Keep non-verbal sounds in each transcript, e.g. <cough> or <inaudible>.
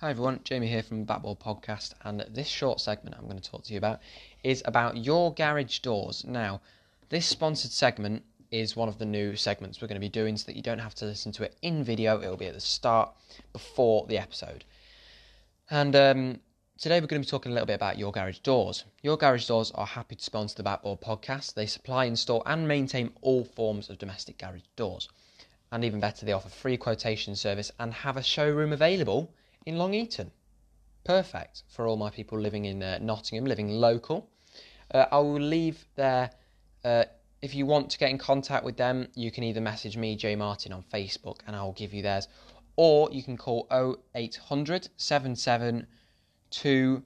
Hi everyone, Jamie here from Backball Podcast, and this short segment I'm going to talk to you about is about your garage doors. Now, this sponsored segment is one of the new segments we're going to be doing so that you don't have to listen to it in video, it'll be at the start before the episode. And um, today we're going to be talking a little bit about Your Garage Doors. Your Garage Doors are happy to sponsor the Backball Podcast. They supply, install, and maintain all forms of domestic garage doors. And even better, they offer free quotation service and have a showroom available in Long Eaton. Perfect for all my people living in uh, Nottingham, living local. Uh, I will leave there. Uh, if you want to get in contact with them, you can either message me, Jay Martin, on Facebook, and I will give you theirs, or you can call 0800 772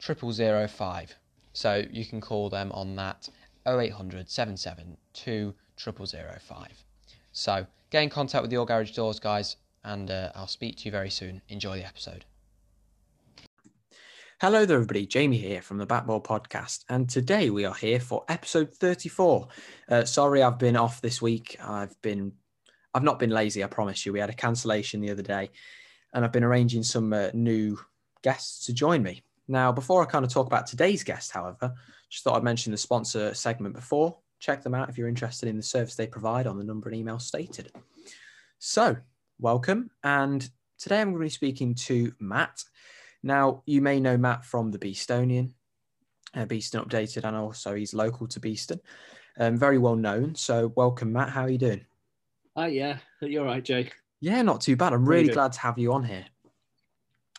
0005. So you can call them on that 0800 772 0005. So get in contact with your garage doors, guys and uh, I'll speak to you very soon. Enjoy the episode. Hello there, everybody. Jamie here from the Batball Podcast, and today we are here for episode 34. Uh, sorry, I've been off this week. I've been, I've not been lazy. I promise you. We had a cancellation the other day, and I've been arranging some uh, new guests to join me. Now, before I kind of talk about today's guest, however, just thought I'd mention the sponsor segment before. Check them out if you're interested in the service they provide on the number and email stated. So, welcome. And today I'm going to be speaking to Matt. Now, you may know Matt from the Beestonian, uh, Beeston Updated, and also he's local to Beeston. Um, very well known. So, welcome, Matt. How are you doing? Oh, yeah. You're right, Jay. Yeah, not too bad. I'm really glad to have you on here.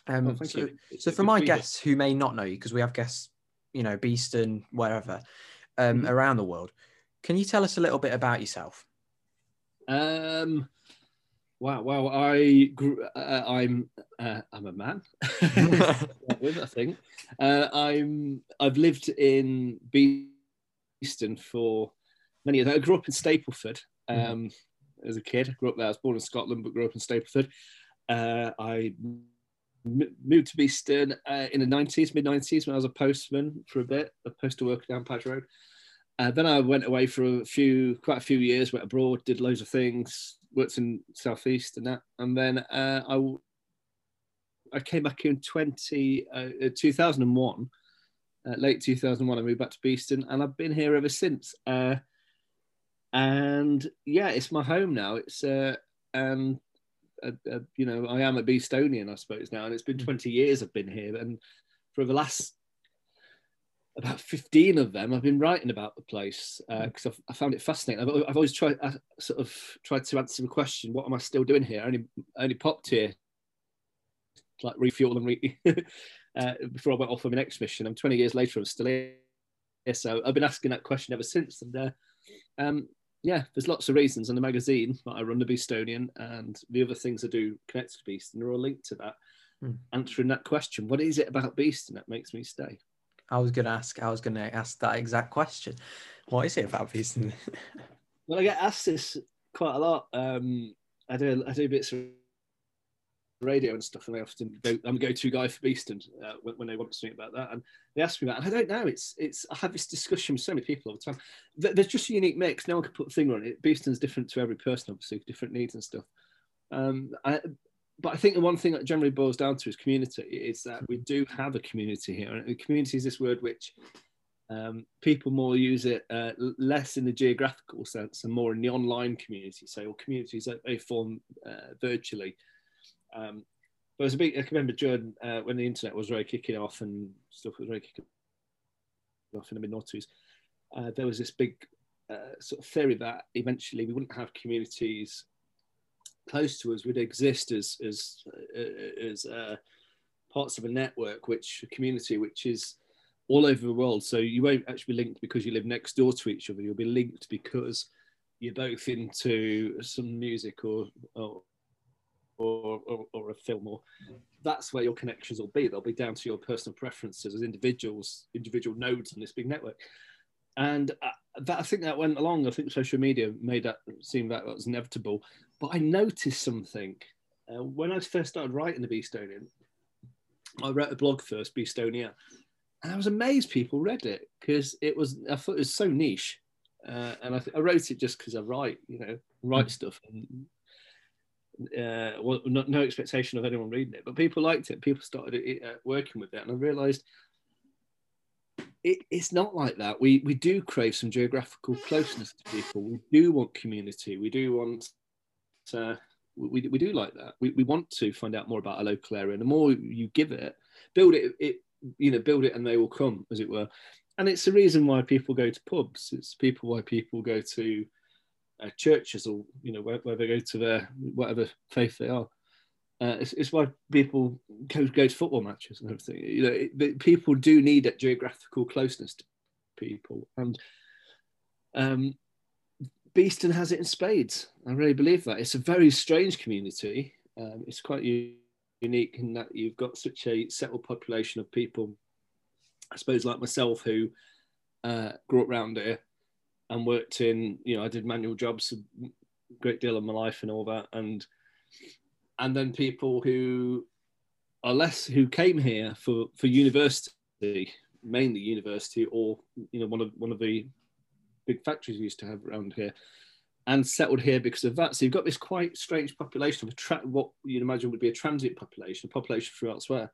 Um, oh, so, you. so for my guests who may not know you, because we have guests, you know, Beeston, wherever, um, mm-hmm. around the world, can you tell us a little bit about yourself? Um, Wow, well, I grew, uh, I'm uh, I'm a man. <laughs> I think uh, I'm I've lived in Beeston for many years. I grew up in Stapleford mm-hmm. um, mm-hmm. as a kid. I grew up there. I was born in Scotland, but grew up in Stapleford. Uh, I m- moved to Beeston uh, in the nineties, mid nineties, when I was a postman for a bit, a postal worker down Padge Road. Uh, then I went away for a few, quite a few years. Went abroad, did loads of things, worked in southeast and that, and then uh, I I came back in 20, uh, 2001, uh, late 2001. I moved back to Beeston, and I've been here ever since. Uh, and yeah, it's my home now. It's uh, and uh, you know I am a Beestonian, I suppose now, and it's been 20 years I've been here, and for the last about 15 of them I've been writing about the place because uh, I found it fascinating. I've, I've always tried, I sort of tried to answer the question, what am I still doing here? I only, I only popped here to like refuel and re- <laughs> uh, before I went off on my next mission. I'm 20 years later, I'm still here. So I've been asking that question ever since. And uh, um, yeah, there's lots of reasons. And the magazine that I run, the Beestonian, and the other things I do connected to Beast, and they're all linked to that. Mm. Answering that question, what is it about Beeston that makes me stay? I was to ask. I was to ask that exact question. What is it about Beeston? <laughs> well, I get asked this quite a lot. Um, I do. I do bits of radio and stuff, and I often go. I'm a go-to guy for Beeston uh, when, when, they want to something about that, and they ask me. It, and I don't know. It's. It's. I have this discussion with so many people all the time. There's just a unique mix. No one can put a finger on it. Beeston's different to every person, obviously, different needs and stuff. Um, I, but I think the one thing that generally boils down to is community. Is that we do have a community here, and community is this word which um, people more use it uh, less in the geographical sense and more in the online community. So, or communities that they form uh, virtually. Um, but was a big. I remember during uh, when the internet was really kicking off and stuff was really kicking off in the mid noughties. Uh, there was this big uh, sort of theory that eventually we wouldn't have communities close to us would exist as as uh, as uh, parts of a network, which a community which is all over the world. So you won't actually be linked because you live next door to each other. You'll be linked because you're both into some music or or or, or, or a film or that's where your connections will be they'll be down to your personal preferences as individuals individual nodes in this big network and uh, that I think that went along. I think social media made that seem that was inevitable. But I noticed something uh, when I first started writing the Beestonian. I wrote a blog first, Beestonia, and I was amazed people read it because it was I thought it was so niche, uh, and I, th- I, wrote it just because I write, you know, write mm. stuff. And uh, well, not, no expectation of anyone reading it, but people liked it. People started it, uh, working with it, and I realised it, it's not like that. We we do crave some geographical closeness to people. We do want community. We do want. Uh, we, we do like that. We, we want to find out more about a local area. And the more you give it, build it, it you know, build it and they will come, as it were. And it's the reason why people go to pubs. It's people why people go to uh, churches or you know where, where, they go to their whatever faith they are. Uh, it's, it's, why people go, go to football matches and everything. You know, it, people do need that geographical closeness to people, and um, Beeston has it in spades. I really believe that. It's a very strange community. Um, it's quite unique in that you've got such a settled population of people. I suppose like myself who uh, grew up around here and worked in, you know, I did manual jobs a great deal of my life and all that, and and then people who are less who came here for for university, mainly university, or you know, one of one of the big factories used to have around here, and settled here because of that. So you've got this quite strange population of tra- what you'd imagine would be a transient population, a population from elsewhere,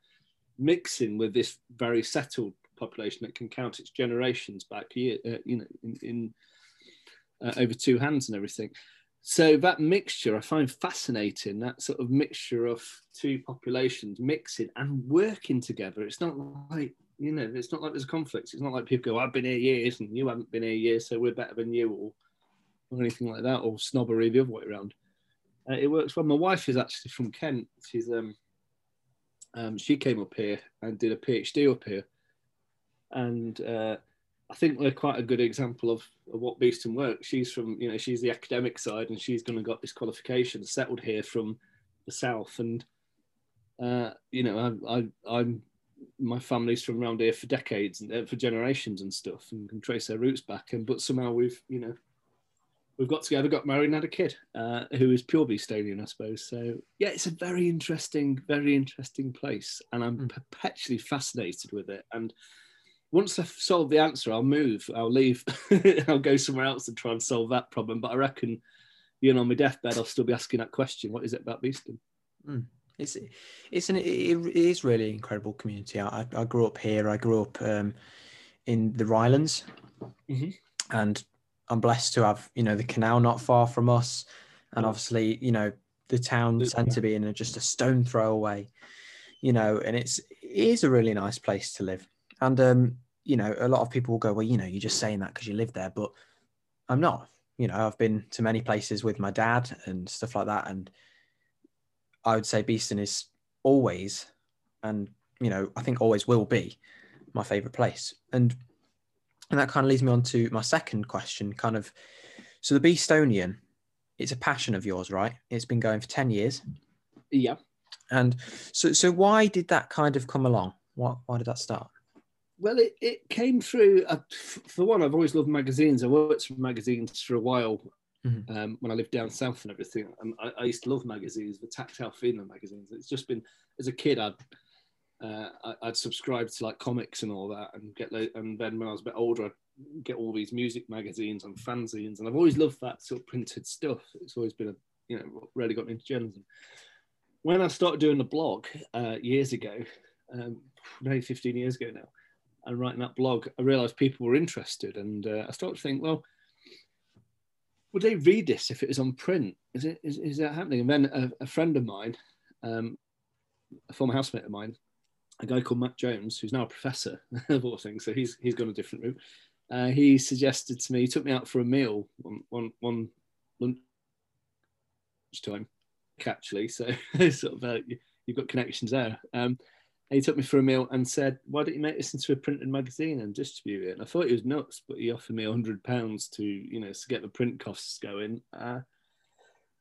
mixing with this very settled population that can count its generations back here, uh, you know, in, in uh, over two hands and everything. So that mixture I find fascinating. That sort of mixture of two populations mixing and working together. It's not like you know, it's not like there's conflicts. It's not like people go, "I've been here years and you haven't been here years, so we're better than you," or, or anything like that, or snobbery the other way around. Uh, it works well. My wife is actually from Kent. She's um, um, she came up here and did a PhD up here, and uh, I think we're quite a good example of, of what Beeston works. She's from, you know, she's the academic side, and she's going to got this qualification, settled here from the south, and uh, you know, I, I, I'm my family's from around here for decades and uh, for generations and stuff, and can trace their roots back. And but somehow we've, you know, we've got together, got married, and had a kid uh, who is pure Beestonian, I suppose. So yeah, it's a very interesting, very interesting place, and I'm mm. perpetually fascinated with it. And once I've solved the answer, I'll move, I'll leave, <laughs> I'll go somewhere else and try and solve that problem. But I reckon, you know, on my deathbed, I'll still be asking that question: What is it about Beeston? Mm. It's it's an it is really incredible community. I, I grew up here. I grew up um, in the Rylands, mm-hmm. and I'm blessed to have you know the canal not far from us, and obviously you know the town centre to be in just a stone throw away, you know, and it's it is a really nice place to live. And um, you know, a lot of people will go, well, you know, you're just saying that because you live there, but I'm not. You know, I've been to many places with my dad and stuff like that, and I would say Beeston is always, and you know, I think always will be my favorite place. And and that kind of leads me on to my second question, kind of. So the Beestonian, it's a passion of yours, right? It's been going for ten years. Yeah. And so, so why did that kind of come along? Why, why did that start? Well, it, it came through. Uh, for one, I've always loved magazines. I worked for magazines for a while mm-hmm. um, when I lived down south and everything. And I, I, used to love magazines, the tactile feeling magazines. It's just been as a kid, I'd uh, I, would subscribe to like comics and all that, and get and then when I was a bit older, I'd get all these music magazines and fanzines, and I've always loved that sort of printed stuff. It's always been a you know really got me into journalism. When I started doing the blog uh, years ago, um, maybe 15 years ago now, and writing that blog, I realised people were interested, and uh, I started to think, well, would they read this if it was on print? Is it is, is that happening? And then a, a friend of mine, um, a former housemate of mine, a guy called Matt Jones, who's now a professor <laughs> of all things, so he's he's gone a different route. Uh, he suggested to me, he took me out for a meal one one, one lunch time, actually. So <laughs> sort of uh, you, have got connections there. Um, he took me for a meal and said, "Why don't you make this into a printed magazine and distribute it?" And I thought he was nuts, but he offered me hundred pounds to, you know, to get the print costs going. Uh,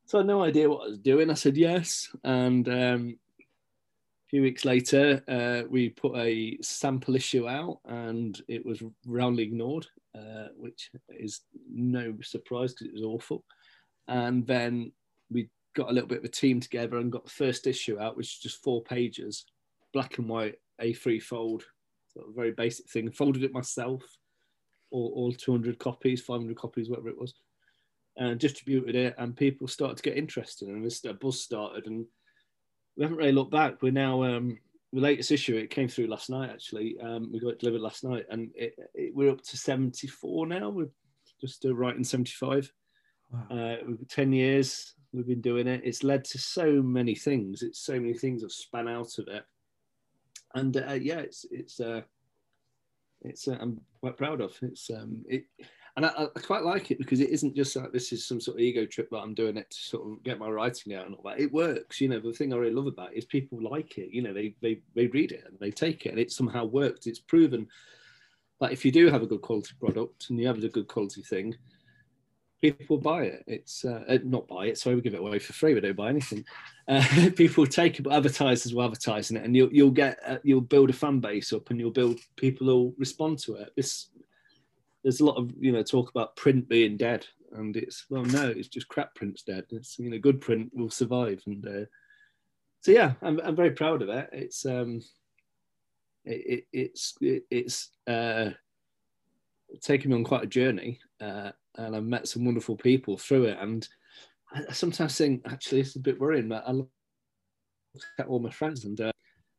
so I had no idea what I was doing. I said yes, and um, a few weeks later, uh, we put a sample issue out, and it was roundly ignored, uh, which is no surprise because it was awful. And then we got a little bit of a team together and got the first issue out, which is just four pages black and white A3 fold, sort of very basic thing. Folded it myself, all, all 200 copies, 500 copies, whatever it was. and distributed it, and people started to get interested, and this a buzz started, and we haven't really looked back. We're now um, the latest issue. It came through last night. Actually, um, we got it delivered last night, and it, it, we're up to seventy four now. We're just uh, writing seventy five. Wow. Uh, Ten years we've been doing it. It's led to so many things. It's so many things have span out of it, and uh, yeah, it's it's uh, it's uh, I'm quite proud of. It's um, it and I, I, quite like it because it isn't just like this is some sort of ego trip that I'm doing it to sort of get my writing out and all that. It works, you know. The thing I really love about it is people like it. You know, they they they read it and they take it, and it somehow works. It's proven that if you do have a good quality product and you have a good quality thing, people buy it. It's uh, uh not buy it. Sorry, we give it away for free. We don't buy anything. Uh, <laughs> people take it, but advertisers will advertising it, and you'll you'll get uh, you'll build a fan base up, and you'll build people will respond to it. There's a lot of you know talk about print being dead, and it's well no, it's just crap print's dead. It's you know good print will survive, and uh, so yeah, I'm I'm very proud of it. It's um, it, it it's it, it's uh, taken me on quite a journey, uh, and I've met some wonderful people through it, and I sometimes think actually it's a bit worrying, but I look at all my friends and. Uh,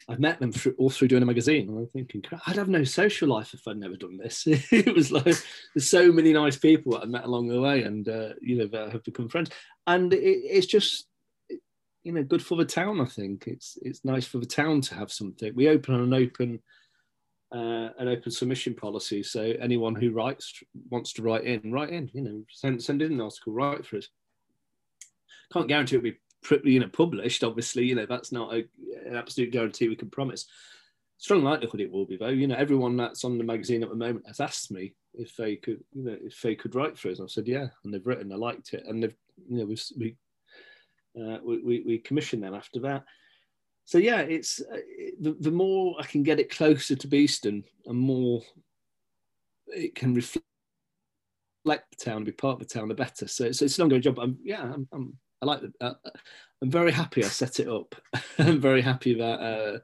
I've met them through, all through doing a magazine, and I'm thinking, I'd have no social life if I'd never done this. <laughs> it was like there's so many nice people that I met along the way, and uh, you know that have become friends, and it, it's just you know good for the town. I think it's it's nice for the town to have something. We open an open uh, an open submission policy, so anyone who writes wants to write in, write in. You know, send send in an article, write for us. Can't guarantee it'll be you know published obviously you know that's not a, an absolute guarantee we can promise strong likelihood it will be though you know everyone that's on the magazine at the moment has asked me if they could you know if they could write for us i said yeah and they've written i liked it and they've you know we we uh, we, we commissioned them after that so yeah it's uh, the, the more i can get it closer to beeston and more it can reflect the town be part of the town the better so, so it's an ongoing job I'm, yeah I'm, I'm I like the, uh, I'm very happy I set it up. <laughs> I'm very happy that uh,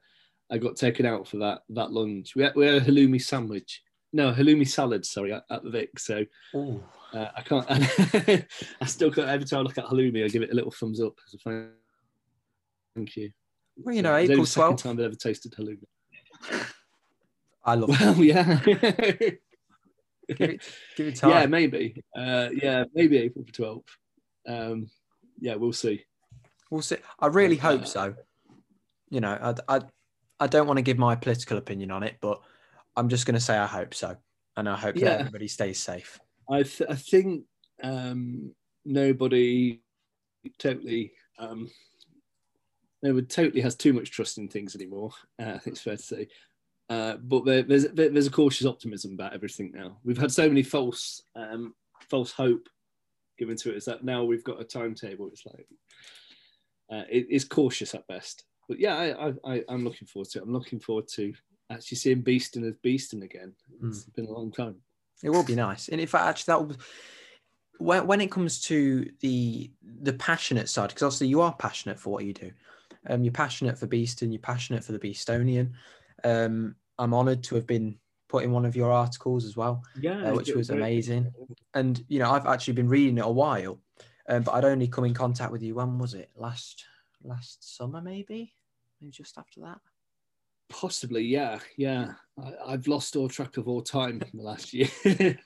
I got taken out for that that lunch. We had, we had a halloumi sandwich. No, halloumi salad. Sorry, at, at the Vic. So uh, I can't. <laughs> I still can't. Every time I look at halloumi, I give it a little thumbs up. So thank you. Well, you know, so, April twelfth. Time I ever tasted halloumi. I love. Well, yeah. give, it, give it <laughs> time. Yeah, maybe. Uh, yeah, maybe April twelfth. Um, yeah, we'll see. We'll see. I really hope so. You know, I, I, I don't want to give my political opinion on it, but I'm just going to say I hope so, and I hope yeah. that everybody stays safe. I, th- I think um, nobody totally um, nobody totally has too much trust in things anymore. <laughs> Uh, it's fair to say. Uh, but there, there's there's a cautious optimism about everything now. We've had so many false um, false hope given to it is that now we've got a timetable. It's like uh, it, it's cautious at best. But yeah, I, I, I, am looking forward to it. I'm looking forward to actually seeing Beeston as Beeston again. It's mm. been a long time. It will be nice, and in fact, actually, that will. When, when it comes to the the passionate side, because obviously you are passionate for what you do, um, you're passionate for Beeston, you're passionate for the Beestonian. Um, I'm honoured to have been put in one of your articles as well, yeah, uh, which was amazing. And you know, I've actually been reading it a while, um, but I'd only come in contact with you. When was it? Last last summer, maybe, maybe just after that. Possibly, yeah, yeah. I, have lost all track of all time in the last year. <laughs>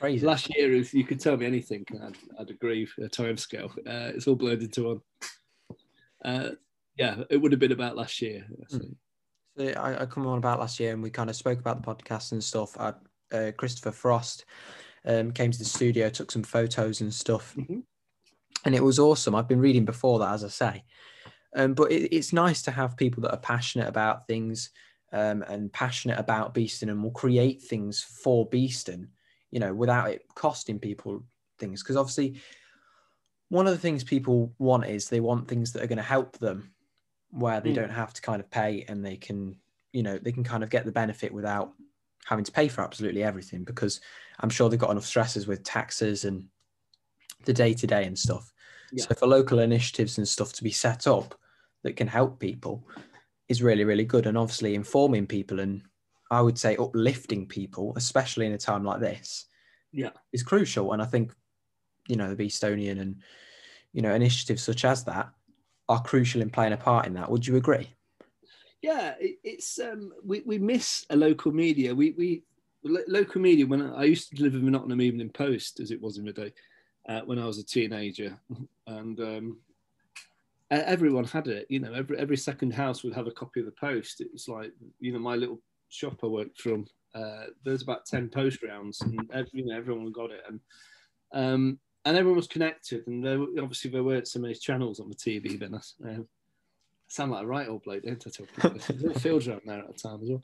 Crazy. Last year, if you could tell me anything, I'd, I'd agree. A time scale, uh, it's all blurred into one. Uh, yeah, it would have been about last year. Mm. So I, I come on about last year, and we kind of spoke about the podcast and stuff. I, uh, Christopher Frost um, came to the studio, took some photos and stuff, mm-hmm. and it was awesome. I've been reading before that, as I say, um, but it, it's nice to have people that are passionate about things um, and passionate about Beeston and will create things for Beeston, you know, without it costing people things. Because obviously, one of the things people want is they want things that are going to help them where they mm. don't have to kind of pay and they can, you know, they can kind of get the benefit without having to pay for absolutely everything because I'm sure they've got enough stresses with taxes and the day to day and stuff. Yeah. So for local initiatives and stuff to be set up that can help people is really, really good. And obviously informing people and I would say uplifting people, especially in a time like this, yeah, is crucial. And I think you know the Beestonian and you know initiatives such as that are crucial in playing a part in that. Would you agree? Yeah, it, it's um, we we miss a local media. We we local media. When I, I used to live in the Nottingham Evening Post, as it was in the day, uh, when I was a teenager, and um, everyone had it. You know, every every second house would have a copy of the Post. It was like you know my little shop I worked from. Uh, there's about ten post rounds, and every, you know everyone got it, and um, and everyone was connected. And there, obviously there weren't so many channels on the TV then. I sound like a right old bloke, don't I? Talk <laughs> There's a fields around there at the time as well,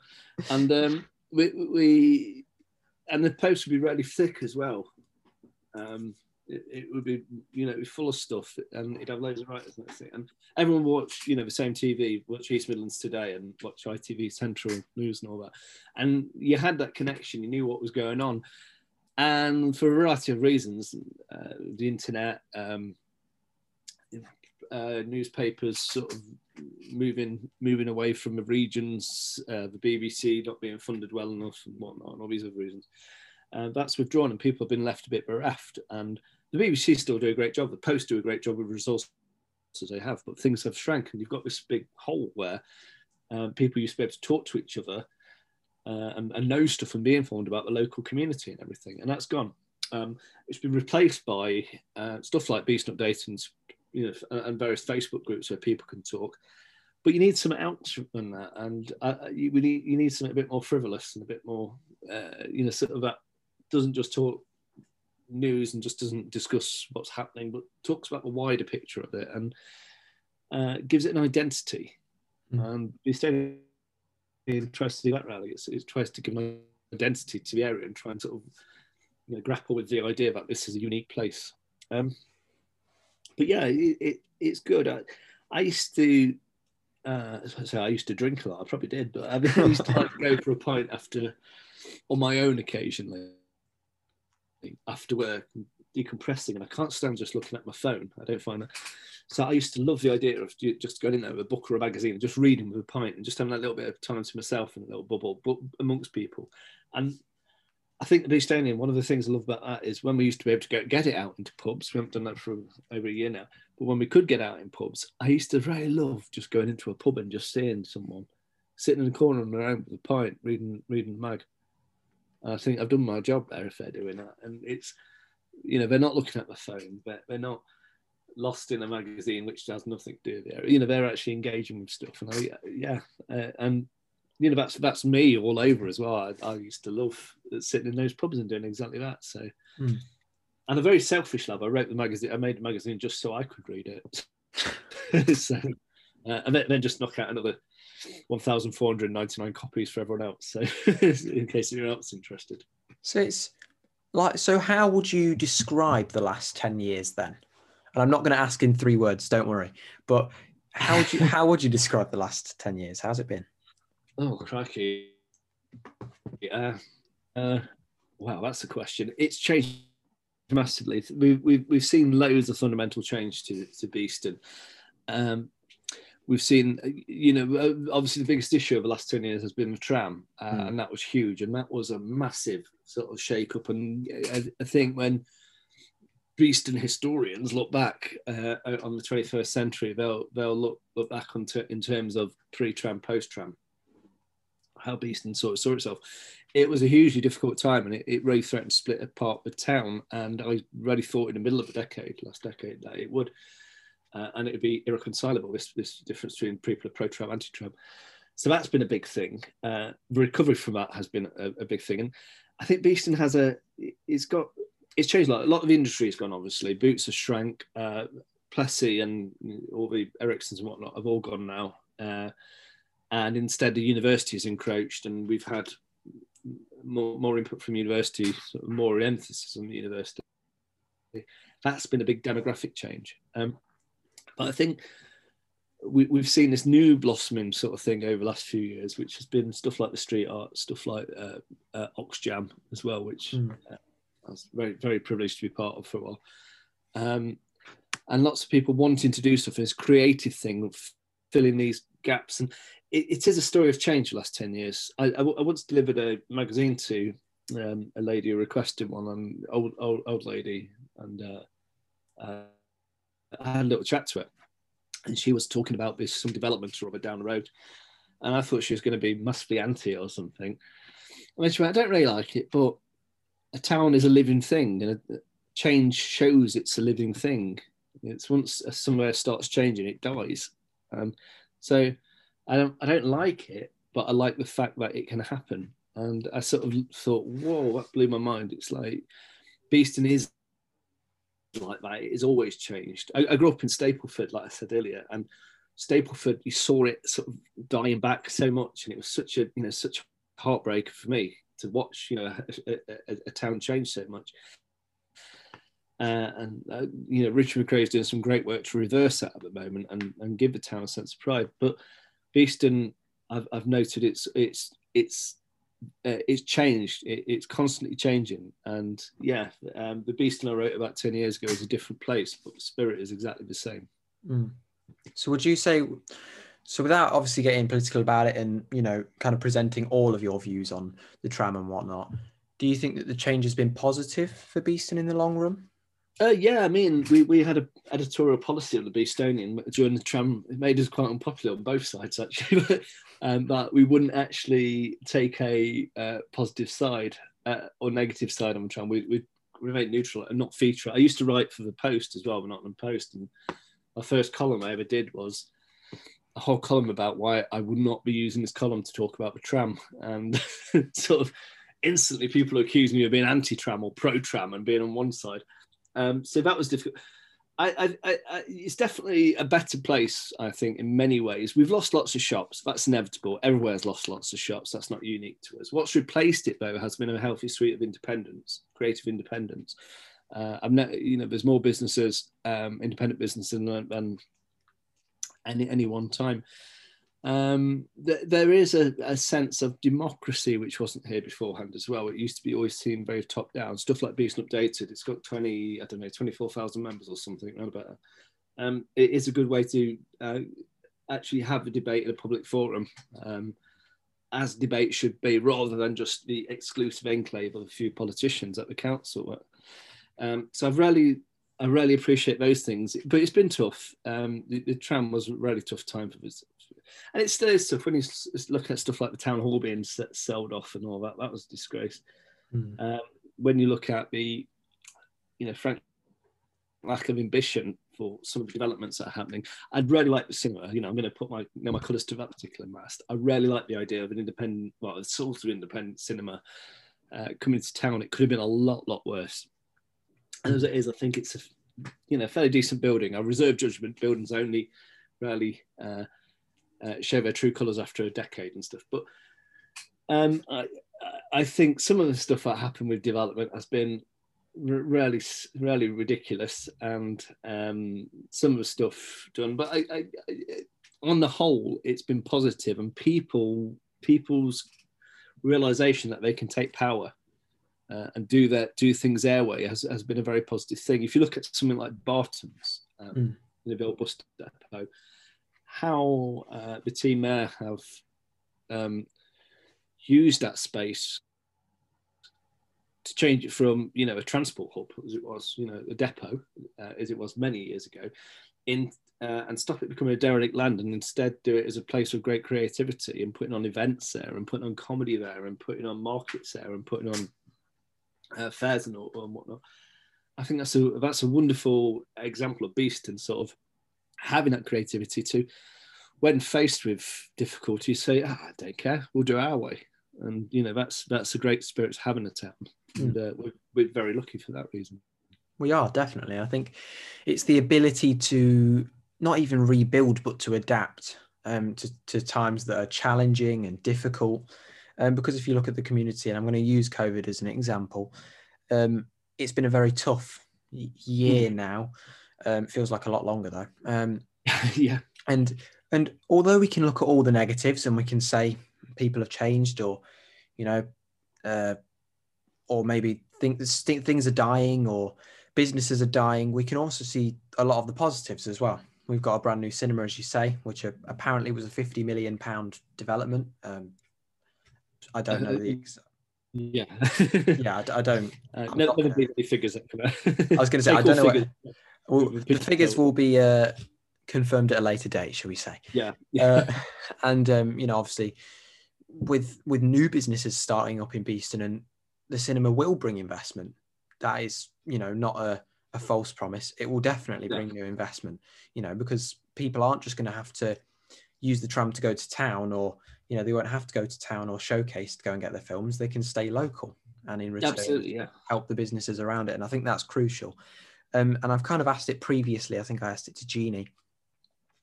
and um, we, we and the post would be really thick as well. Um, it, it, would be, you know, full of stuff, and it'd have loads of writers and everything. And everyone watched you know, the same TV, watch East Midlands Today, and watch ITV Central News and all that. And you had that connection. You knew what was going on, and for a variety of reasons, uh, the internet, um, uh, newspapers, sort of moving moving away from the regions, uh, the BBC not being funded well enough, and whatnot, and all these other reasons. Uh, that's withdrawn, and people have been left a bit bereft. And the BBC still do a great job. The Post do a great job with resources they have, but things have shrank, and you've got this big hole where uh, people used to be able to talk to each other uh, and, and, know stuff and be informed about the local community and everything, and that's gone. Um, it's been replaced by uh, stuff like Beast Update and you know and various Facebook groups where people can talk. But you need something else than that, and uh, you, we need you need something a bit more frivolous and a bit more, uh, you know, sort of that doesn't just talk news and just doesn't discuss what's happening, but talks about the wider picture of it and uh, gives it an identity. Mm. And Do that rally. It's, it tries to give an identity to the area and try and sort of you know, grapple with the idea that this is a unique place. Um, but yeah, it, it, it's good. I, I used to, uh, I used to drink a lot. I probably did, but I, mean, <laughs> I used to like go for a pint after, on my own occasionally after work decompressing and I can't stand just looking at my phone. I don't find that. So I used to love the idea of just going in there with a book or a magazine and just reading with a pint and just having that little bit of time to myself in a little bubble but amongst people. And I think the Beestonian, one of the things I love about that is when we used to be able to go, get it out into pubs, we haven't done that for over a year now, but when we could get out in pubs, I used to really love just going into a pub and just seeing someone sitting in the corner on their own with a pint, reading reading mag. I think I've done my job there if they're doing that. And it's, you know, they're not looking at the phone, but they're not lost in a magazine which has nothing to do with it. You know, they're actually engaging with stuff. And I, yeah, uh, and you know, that's that's me all over as well. I, I, used to love sitting in those pubs and doing exactly that. So, mm. and a very selfish love. I wrote the magazine. I made the magazine just so I could read it. <laughs> so, uh, and then, then just knock out another 1,499 copies for everyone else. So, <laughs> in case anyone else is interested. So it's like, so how would you describe the last 10 years then? And I'm not going to ask in three words, don't worry. But how would you how would you describe the last 10 years? How's it been? Oh, crikey. Yeah. Uh, wow, that's a question. It's changed massively. We've, we've, we've seen loads of fundamental change to, to Beeston. Um, we've seen, you know, uh, obviously the biggest issue over the last 10 years has been the tram, uh, mm. and that was huge. And that was a massive sort of shake up. And I, I think when Beeston historians look back uh, on the 21st century, they'll, they'll look, look back on in terms of pre tram, post tram, how Beeston sort of saw itself. It was a hugely difficult time and it, it really threatened to split apart the town. And I really thought in the middle of the decade, last decade, that it would uh, and it would be irreconcilable. This this difference between people of pro tram, anti tram. So that's been a big thing. Uh, recovery from that has been a, a, big thing, and I think Beeston has a. It's got. It's changed a lot. A lot of the industry has gone. Obviously, Boots has shrank. Uh, Plessey and all the Ericssons and whatnot have all gone now, uh, and instead the university has encroached, and we've had more, more input from university, sort of more emphasis on the university. That's been a big demographic change. Um, but I think we, we've seen this new blossoming sort of thing over the last few years, which has been stuff like the street art, stuff like uh, uh, Oxjam as well, which mm. uh, I was very very privileged to be part of for a while. Um, and lots of people wanting to do stuff this creative thing filling these gaps. And it, it is a story of change the last 10 years. I, I, I once delivered a magazine to um, a lady who requested one, an old old old lady, and uh, uh, I had a little chat to her, and she was talking about this some development or other down the road, and I thought she was going to be massively anti or something. And then she went, "I don't really like it, but a town is a living thing, and a, change shows it's a living thing. It's once somewhere starts changing, it dies. Um, so I don't I don't like it, but I like the fact that it can happen. And I sort of thought, whoa, that blew my mind. It's like Beeston is like that. It has always changed. I, I grew up in Stapleford, like I said earlier, and Stapleford, you saw it sort of dying back so much, and it was such a you know such a heartbreak for me to watch you know a, a, a town change so much. Uh, and uh, you know Richard McRae is doing some great work to reverse that at the moment and, and give the town a sense of pride. But Beeston, I've, I've noted it's it's it's uh, it's changed. It, it's constantly changing, and yeah, um, the Beeston I wrote about ten years ago is a different place, but the spirit is exactly the same. Mm. So would you say? So without obviously getting political about it, and you know, kind of presenting all of your views on the tram and whatnot, do you think that the change has been positive for Beeston in the long run? Uh, yeah, I mean, we, we had an editorial policy on the Beestonian during the tram. It made us quite unpopular on both sides, actually. but, <laughs> um, but we wouldn't actually take a uh, positive side uh, or negative side on the tram. We, we remained neutral and not feature. I used to write for the Post as well, but not on Post. And my first column I ever did was a whole column about why I would not be using this column to talk about the tram. And <laughs> sort of instantly people accused me of being anti-tram or pro-tram and being on one side. Um, so that was difficult. I, I, I, it's definitely a better place, I think, in many ways. We've lost lots of shops. That's inevitable. Everywhere's lost lots of shops. That's not unique to us. What's replaced it, though, has been a healthy suite of independence, creative independence. Uh, I've ne- you know, there's more businesses, um, independent businesses than, than any any one time um, th- there is a, a, sense of democracy which wasn't here beforehand as well. It used to be always seen very top down. Stuff like Beeston Updated, it's got 20, I don't know, 24,000 members or something, not about um, it is a good way to uh, actually have a debate in a public forum, um, as debate should be, rather than just the exclusive enclave of a few politicians at the council. Um, so I've really I really appreciate those things, but it's been tough. Um, the, the, tram was a really tough time for us, and it still is tough when you look at stuff like the town hall being sold off and all that. That was a disgrace. Mm. Um, when you look at the, you know, frank lack of ambition for some of the developments that are happening, I'd really like the cinema. You know, I'm going to put my you know, my colours to that particular mast. I really like the idea of an independent, well, a sort of independent cinema uh, coming to town. It could have been a lot, lot worse. And as it is, I think it's a you know fairly decent building. Our reserve judgment buildings only rarely uh, uh, show their true colours after a decade and stuff. But um, I, I think some of the stuff that happened with development has been really, really ridiculous, and um, some of the stuff done. But I, I, I, on the whole, it's been positive, and people, people's realization that they can take power uh, and do that, do things their way has, has been a very positive thing. If you look at something like Barton's, um, mm. the Bill Bus Depot, how uh, the team there have um, used that space to change it from you know a transport hub as it was you know a depot uh, as it was many years ago in uh, and stop it becoming a derelict land and instead do it as a place of great creativity and putting on events there and putting on comedy there and putting on markets there and putting on uh, fairs and, and whatnot. I think that's a that's a wonderful example of Beeston sort of having that creativity to, when faced with difficulty, say, ah, I don't care, we'll do our way. And you know that's that's a great spirit to have in a town, mm. and uh, we're, we're very lucky for that reason. We are definitely. I think it's the ability to not even rebuild, but to adapt um, to, to times that are challenging and difficult. Um, because if you look at the community, and I'm going to use COVID as an example, um, it's been a very tough year mm. now. Um, feels like a lot longer though. Um, <laughs> yeah. And and although we can look at all the negatives and we can say people have changed or, you know, uh, or maybe think things are dying or businesses are dying, we can also see a lot of the positives as well. We've got a brand new cinema, as you say, which apparently was a 50 million pound development. Um, I don't know the. <laughs> Exact. Yeah. Yeah, I don't. <laughs> Uh, no, not none of gonna- the figures that come out. I was going <laughs> to say I don't know. What, well, the figures will be uh, confirmed at a later date, shall we say? Yeah. yeah. uh, and um, you know, obviously, with with new businesses starting up in Beeston, and the cinema will bring investment. That is, you know, not a, a false promise. It will definitely Yeah. bring new investment. You know, because people aren't just going to have to use the tram to go to town, or you know, they won't have to go to town or showcase to go and get their films. They can stay local, and in return, Absolutely. Yeah. help the businesses around it. And I think that's crucial. Um, and I've kind of asked it previously. I think I asked it to Jeannie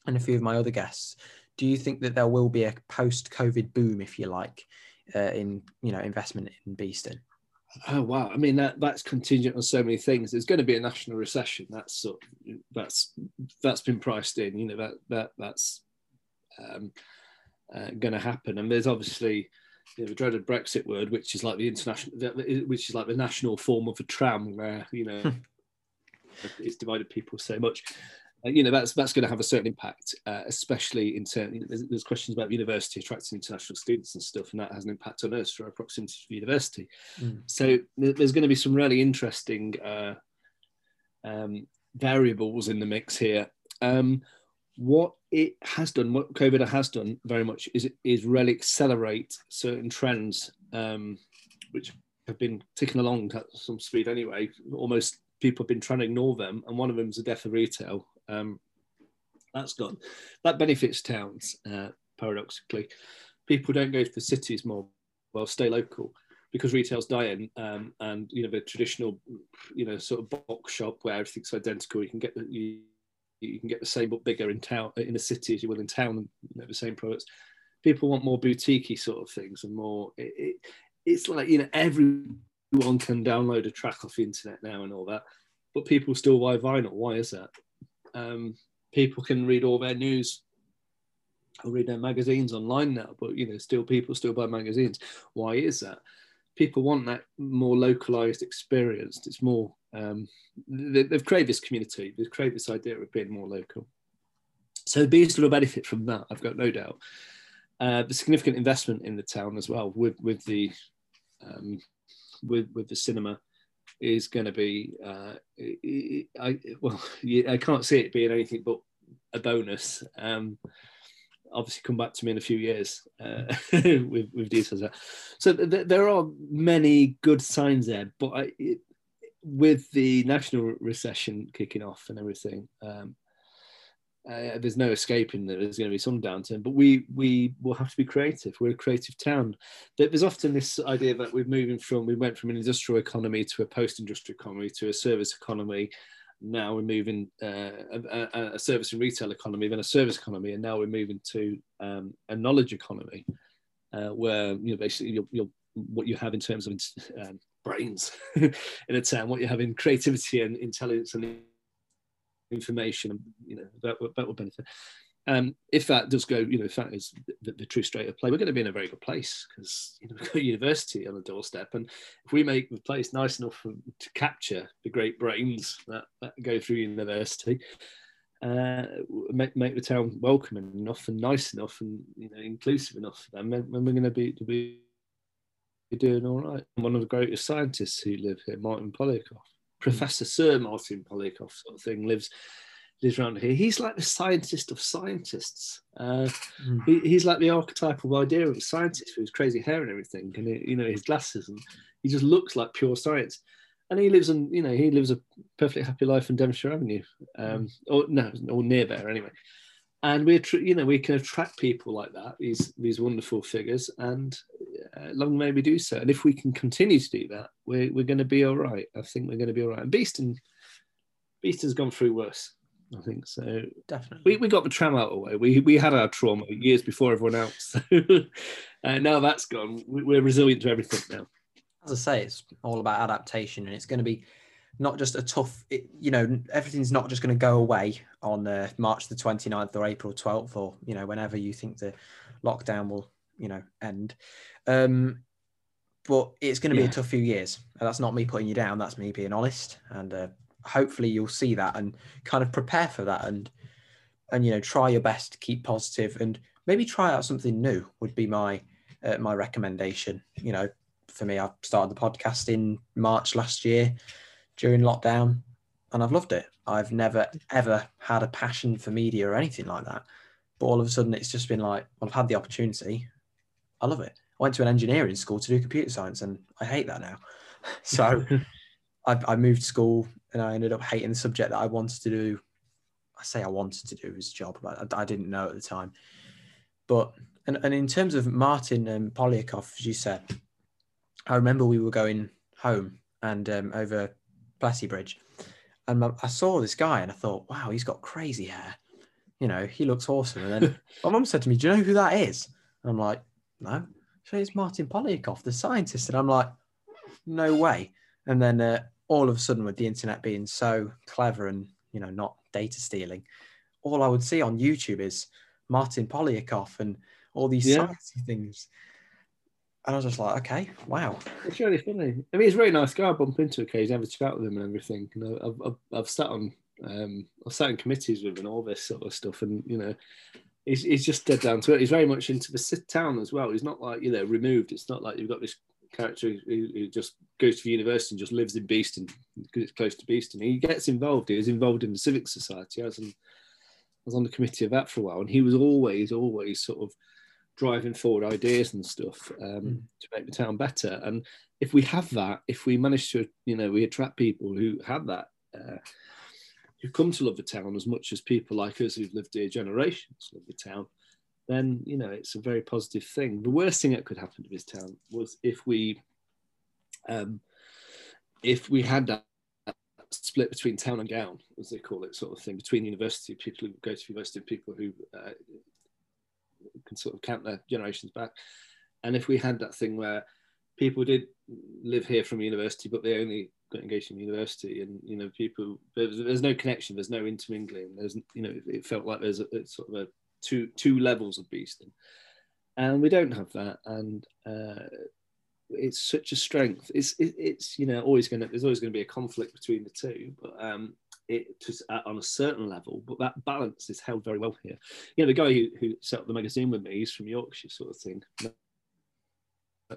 and a few of my other guests. Do you think that there will be a post-COVID boom, if you like, uh, in you know investment in Beeston? Oh wow! I mean that that's contingent on so many things. There's going to be a national recession. That's sort of, that's that's been priced in. You know that that that's um, uh, going to happen. And there's obviously you know, the dreaded Brexit word, which is like the international, which is like the national form of a tram, where you know it's divided people so much. Uh, you know that's that's going to have a certain impact, uh, especially in terms. There's, there's questions about university attracting international students and stuff, and that has an impact on us for our proximity to the university. Mm. So there's going to be some really interesting uh, um, variables in the mix here. Um, what it has done, what COVID has done very much, is is really accelerate certain trends, um, which have been ticking along at some speed anyway. Almost people have been trying to ignore them, and one of them is the death of retail. Um, that's gone. That benefits towns, uh, paradoxically. People don't go to the cities more. Well, stay local because retail's dying, um, and you know the traditional, you know, sort of box shop where everything's identical. You can get the you, you can get the same but bigger in town in a city as you will in town. You know, the same products. People want more boutiquey sort of things and more. It, it, it's like you know everyone can download a track off the internet now and all that, but people still buy vinyl. Why is that? Um, people can read all their news or read their magazines online now, but you know, still people still buy magazines. Why is that? People want that more localized experience. It's more um, they, they've created this community. They've created this idea of being more local. So Beeston will benefit from that. I've got no doubt. Uh, the significant investment in the town as well with with the um, with with the cinema is going to be uh, I well I can't see it being anything but a bonus. Um, obviously, come back to me in a few years uh, <laughs> with with details. So th- there are many good signs there, but I, it, with the national recession kicking off and everything. Um, uh, there's no escaping that there's going to be some downturn, but we we will have to be creative. We're a creative town. There's often this idea that we're moving from we went from an industrial economy to a post-industrial economy to a service economy. Now we're moving uh, a, a, service and retail economy, then a service economy, and now we're moving to um, a knowledge economy, uh, where you know basically you're, you're, what you have in terms of um, brains <laughs> in a town, what you have in creativity and intelligence and information, you know, that, that will benefit. Um, if that does go, you know, if that is the, the true state of play, we're going to be in a very good place because you know <laughs> we've got university on the doorstep, and if we make the place nice enough for, to capture the great brains that, that go through university, uh, make, make the town welcoming enough and nice enough and you know inclusive enough for them, then, then we're going to be to be doing all right. One of the greatest scientists who live here, Martyn Poliakoff, Professor Sir Martyn Poliakoff, sort of thing, lives lives around here. He's like the scientist of scientists. Uh, Mm. he, he's like the archetypal idea of a scientist with his crazy hair and everything, and you know his glasses, and he just looks like pure science. And he lives in, you know, he lives a perfectly happy life in Devonshire Avenue, um, or no, or near there anyway. And we're, you know, we can attract people like that, these these wonderful figures, and uh, long may we do so. And if we can continue to do that, we're we're going to be all right. I think we're going to be all right. And Beeston, Beeston's gone through worse. I think so. Definitely. We, we got the tram out of the way. We, we had our trauma years before everyone else. <laughs> uh, now that's gone. We're resilient to everything now. as I say, it's all about adaptation, and it's going to be not just a tough. It, you know, everything's not just going to go away on uh, March the 29th or April 12th, or you know, whenever you think the lockdown will, you know, end. Um, but it's going to be Yeah. a tough few years. And that's not me putting you down. That's me being honest, and uh, hopefully you'll see that and kind of prepare for that, and and you know, try your best to keep positive, and maybe try out something new. Would be my uh, my recommendation. You know, for me. I started the podcast in March last year during lockdown, and I've loved it. I've never ever had a passion for media or anything like that. But all of a sudden, it's just been like, well, I've had the opportunity. I love it. I went to an engineering school to do computer science, and I hate that now. <laughs> So <laughs> I, I moved school, and I ended up hating the subject that I wanted to do. I say I wanted to do as a job, but I, I didn't know at the time. But and, and in terms of Martyn and Poliakoff, as you said, I remember we were going home and um, over Plessy Bridge, and I saw this guy and I thought, wow, he's got crazy hair. You know, he looks awesome. And then <laughs> my mum said to me, "Do you know who that is?" And I'm like, "No." So it's Martyn Poliakoff, the scientist, and I'm like, "No way." And then uh, all of a sudden, with the internet being so clever and you know not data stealing, all I would see on YouTube is Martyn Poliakoff and all these Yeah. sciencey things. And I was just like, okay, wow. It's really funny. I mean, he's a really nice guy. I bump into occasionally, have a chat with him and everything. You know, I've, I've, I've sat on, um, I've sat in committees with him and all this sort of stuff. And you know, he's, he's just dead down to it. He's very much into the sit town as well. He's not like you know removed. It's not like you've got this character who, who just goes to university and just lives in Beeston because it's close to Beeston. He gets involved. He was involved in the civic society. I was, on, I was on the committee of that for a while, and he was always, always sort of driving forward ideas and stuff um, Mm. to make the town better. And if we have that, if we manage to, you know, we attract people who have that, uh, who come to love the town as much as people like us who've lived here generations love the town, then you know it's a very positive thing. The worst thing that could happen to this town was if we, um, if we had that split between town and gown, as they call it, sort of thing, between university people who go to university and people who uh, can sort of count their generations back. And if we had that thing where people did live here from university, but they only got engaged in university, and you know, people there's, there's no connection, there's no intermingling. There's you know, it felt like there's a, sort of a two two levels of Beeston, and we don't have that, and uh, it's such a strength. It's it, it's you know always going to there's always going to be a conflict between the two, but um, it just uh, on a certain level, but that balance is held very well here. You know, the guy who, who set up the magazine with me, he's from Yorkshire, sort of thing,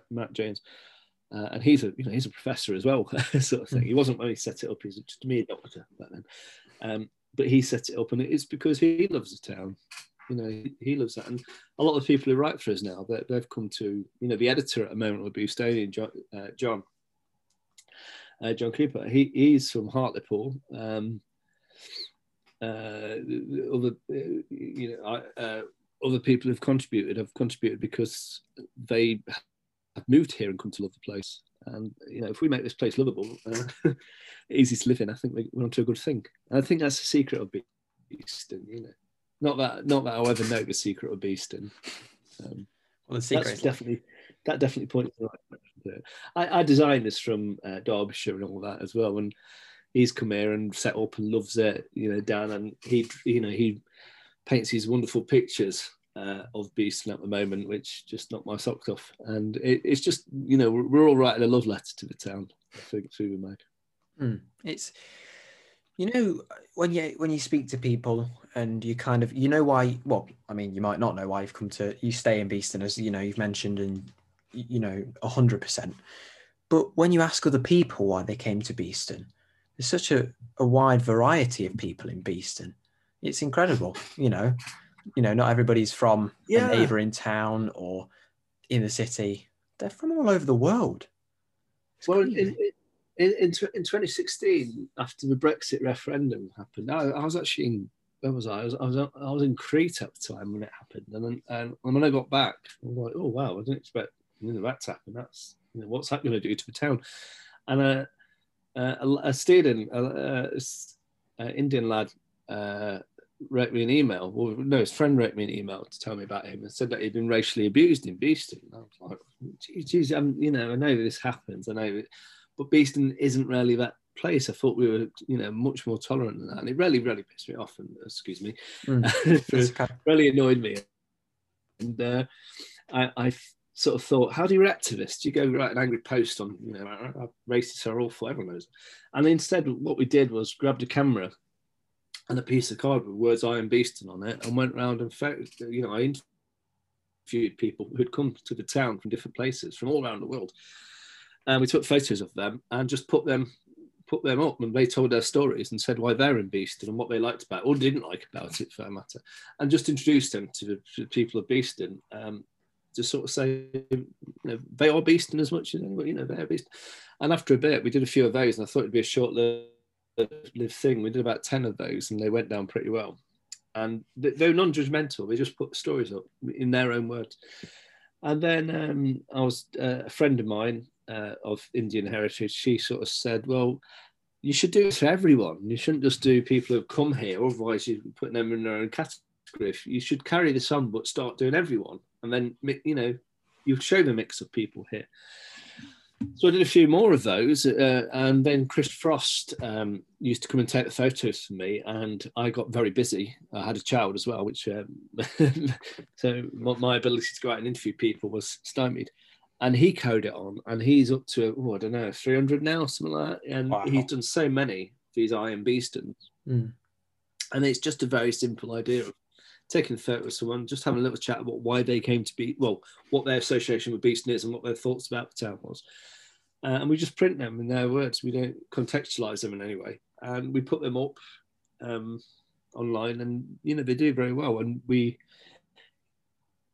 Matt James, uh, and he's a you know he's a professor as well, <laughs> sort of thing. He wasn't when he set it up; he's just me a doctor back then. Um, but he set it up, and it's because he loves the town. You know, he, loves that, and a lot of the people who write for us now, they, they've come to you know the editor at the moment will be Beestonian, John. Uh, John uh, John Cooper. He he's from Hartlepool. Um, uh, other you know I, uh, other people who've contributed have contributed because they have moved here and come to love the place. And you know, if we make this place livable, uh, <laughs> easy to live in, I think we're onto a good thing. And I think that's the secret of Beeston. You know, not that not that I'll ever know the secret of Beeston. Um, Well, the secret that's definitely that definitely points in the right direction. to it. I, I designed this from uh, Derbyshire and all that as well, and he's come here and set up and loves it. You know, Dan, and he, you know, he paints these wonderful pictures uh, of Beeston at the moment, which just knocked my socks off. And it, it's just, you know, we're, we're all writing a love letter to the town. Think through the made. Hmm. It's you know when you when you speak to people and you kind of you know why well I mean you might not know why you've come to you stay in Beeston as you know you've mentioned and you know a hundred percent but when you ask other people why they came to Beeston there's such a, a wide variety of people in Beeston it's incredible you know you know not everybody's from Yeah. a neighbouring town or in the city they're from all over the world It's Well, in, in, in, tw- in 2016, after the Brexit referendum happened, I, I was actually in, where was I? I was, I was, I was in Crete at the time when it happened. And then and when I got back, I was like, oh, wow, I didn't expect you know, that to happen. That's, you know, what's that going to do to the town? And uh, uh, a, a student, a, a, a Indian lad, uh, wrote me an email. Well, no, his friend wrote me an email to tell me about him and said that he'd been racially abused in Beeston. And I was like, geez, geez um, you know, I know this happens. I know, but Beeston isn't really that place. I thought we were, you know, much more tolerant than that. And it really, really pissed me off. And excuse me, Mm. <laughs> really annoyed me. And uh, I, I sort of thought, how do you react? Do you go write an angry post on, you know, "Uh, racists are awful, everyone knows. And instead, what we did was grabbed a camera and a piece of card with words I am Beeston on it and went round and, you know, I interviewed people who'd come to the town from different places, from all around the world. and we took photos of them and just put them put them up and they told their stories and said why they're in Beeston and what they liked about it, or didn't like about it for that matter, and just introduced them to the, to the people of Beeston um, to sort of say, you know, they are Beeston as much as anyone, you know, they're Beeston. And after a bit, we did a few of those and I thought it'd be a short lived thing. We did about 10 of those and they went down pretty well. And they're non judgmental, they just put stories up in their own words. And then um, I was uh, a friend of mine uh, of Indian heritage. She sort of said, "Well, you should do it for everyone. You shouldn't just do people who've come here. Otherwise, you're putting them in their own category. You should carry this on, but start doing everyone, and then you know you show the mix of people here." So I did a few more of those, uh, and then Chris Frost um, used to come and take the photos for me, and I got very busy. I had a child as well, which um, <laughs> so my ability to go out and interview people was stymied. And he carried it on, and he's up to oh, I don't know, three hundred now, something like that. And wow. he's done so many of these I Am Beestons, mm. and it's just a very simple idea of taking a photo of someone, just having a little chat about why they came to be, well, what their association with Beeston is and what their thoughts about the town was. Uh, and we just print them in their words. We don't contextualize them in any way. And we put them up um, online, and you know they do very well. And we,